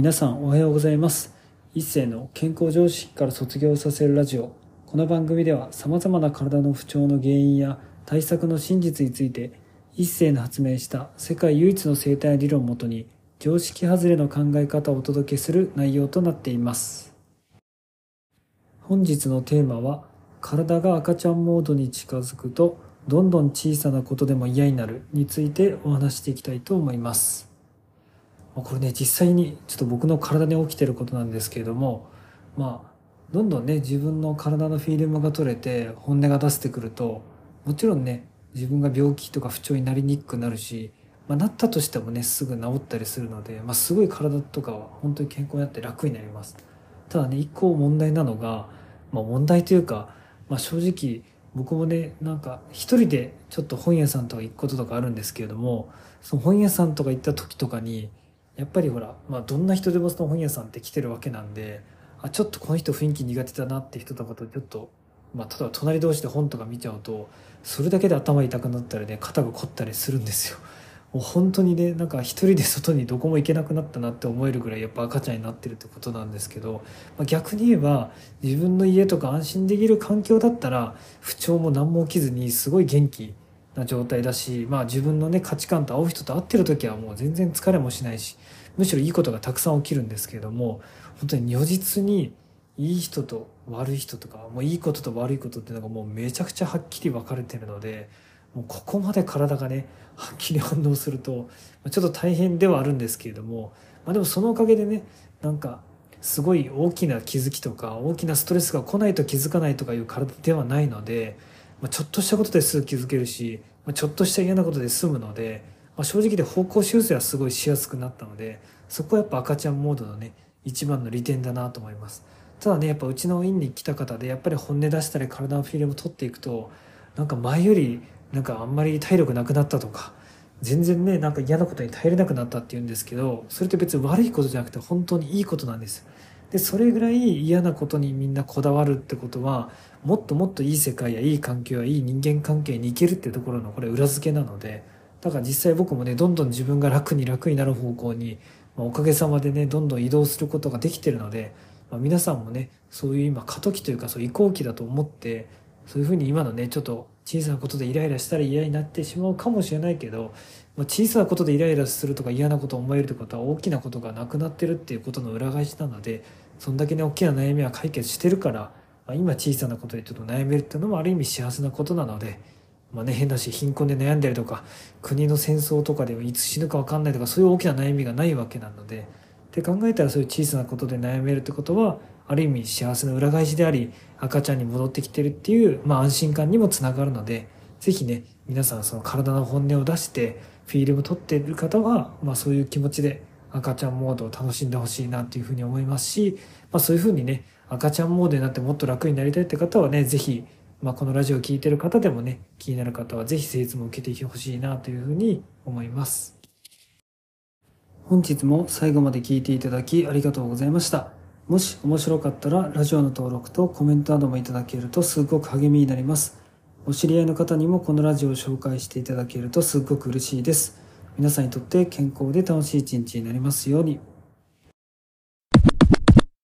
皆さんおはようございます。一世の健康常識から卒業させるラジオ。この番組では様々な体の不調の原因や対策の真実について一世の発明した世界唯一の生態理論をもとに常識外れの考え方をお届けする内容となっています。本日のテーマは体が赤ちゃんモードに近づくとどんどん小さなことでも嫌になるについてお話していきたいと思います。これね実際にちょっと僕の体に起きてることなんですけれどもまあどんどんね自分の体のフィルムが取れて本音が出してくるともちろんね自分が病気とか不調になりにくくなるし、まあ、なったとしてもねすぐ治ったりするので、まあ、すごい体とかは本当に健康になって楽になります。ただね一個問題なのが、まあ、問題というか、まあ、正直僕もねなんか一人でちょっと本屋さんとか行くこととかあるんですけれどもその本屋さんとか行った時とかにやっぱりほら、まあ、どんな人でもその本屋さんって来てるわけなんであちょっとこの人雰囲気苦手だなって人とかとちょっと、まあ、例えば隣同士で本とか見ちゃうとそれだけで頭痛くなったりね肩が凝ったりするんですよ。もう本当にねなんか一人で外にどこも行けなくなったなって思えるぐらいやっぱ赤ちゃんになってるってことなんですけど、まあ、逆に言えば自分の家とか安心できる環境だったら不調も何も起きずにすごい元気な状態だし、まあ、自分のね価値観と合う人と会ってる時はもう全然疲れもしないしむしろいいことがたくさん起きるんですけれども本当に如実にいい人と悪い人とかもういいことと悪いことっていうのがもうめちゃくちゃはっきり分かれてるのでもうここまで体がねはっきり反応するとちょっと大変ではあるんですけれども、まあ、でもそのおかげでねなんかすごい大きな気づきとか大きなストレスが来ないと気づかないとかいう体ではないので、まあ、ちょっとしたことですぐ気づけるし、まあ、ちょっとした嫌なことで済むので、まあ、正直で方向修正はすごいしやすくなったのでそこはやっぱ赤ちゃんモードのね一番の利点だなと思います。ただねやっぱうちの院に来た方でやっぱり本音出したり体のフィルム取っていくとなんか前よりなんかあんまり体力なくなったとか全然ねなんか嫌なことに耐えれなくなったっていうんですけどそれって別に悪いことじゃなくて本当にいいことなんです。でそれぐらい嫌なことにみんなこだわるってことはもっともっといい世界やいい環境やいい人間関係に行けるってところのこれ裏付けなのでだから実際僕もねどんどん自分が楽に楽になる方向に、まあ、おかげさまでねどんどん移動することができてるので、まあ、皆さんもねそういう今過渡期というかそう移行期だと思ってそういうふうに今のねちょっと小さなことでイライラしたら嫌になってしまうかもしれないけど、まあ、小さなことでイライラするとか嫌なことを思えるってことは大きなことがなくなってるっていうことの裏返しなのでそんだけね大きな悩みは解決してるから、まあ、今小さなことでちょっと悩めるっていうのもある意味幸せなことなので。まあね、変だし貧困で悩んでるとか国の戦争とかでいつ死ぬか分かんないとかそういう大きな悩みがないわけなのでって考えたらそういう小さなことで悩めるってことはある意味幸せの裏返しであり赤ちゃんに戻ってきてるっていう、まあ、安心感にもつながるので是非ね皆さんその体の本音を出してフィールム撮っている方は、まあ、そういう気持ちで赤ちゃんモードを楽しんでほしいなというふうに思いますし、まあ、そういうふうにね赤ちゃんモードになってもっと楽になりたいって方はね是非まあ、このラジオを聴いてる方でもね気になる方は是非施術も受けてほしいなというふうに思います。本日も最後まで聞いていただきありがとうございました。もし面白かったらラジオの登録とコメントなどもいただけるとすごく励みになります。お知り合いの方にもこのラジオを紹介していただけるとすごく嬉しいです。皆さんにとって健康で楽しい一日になりますように。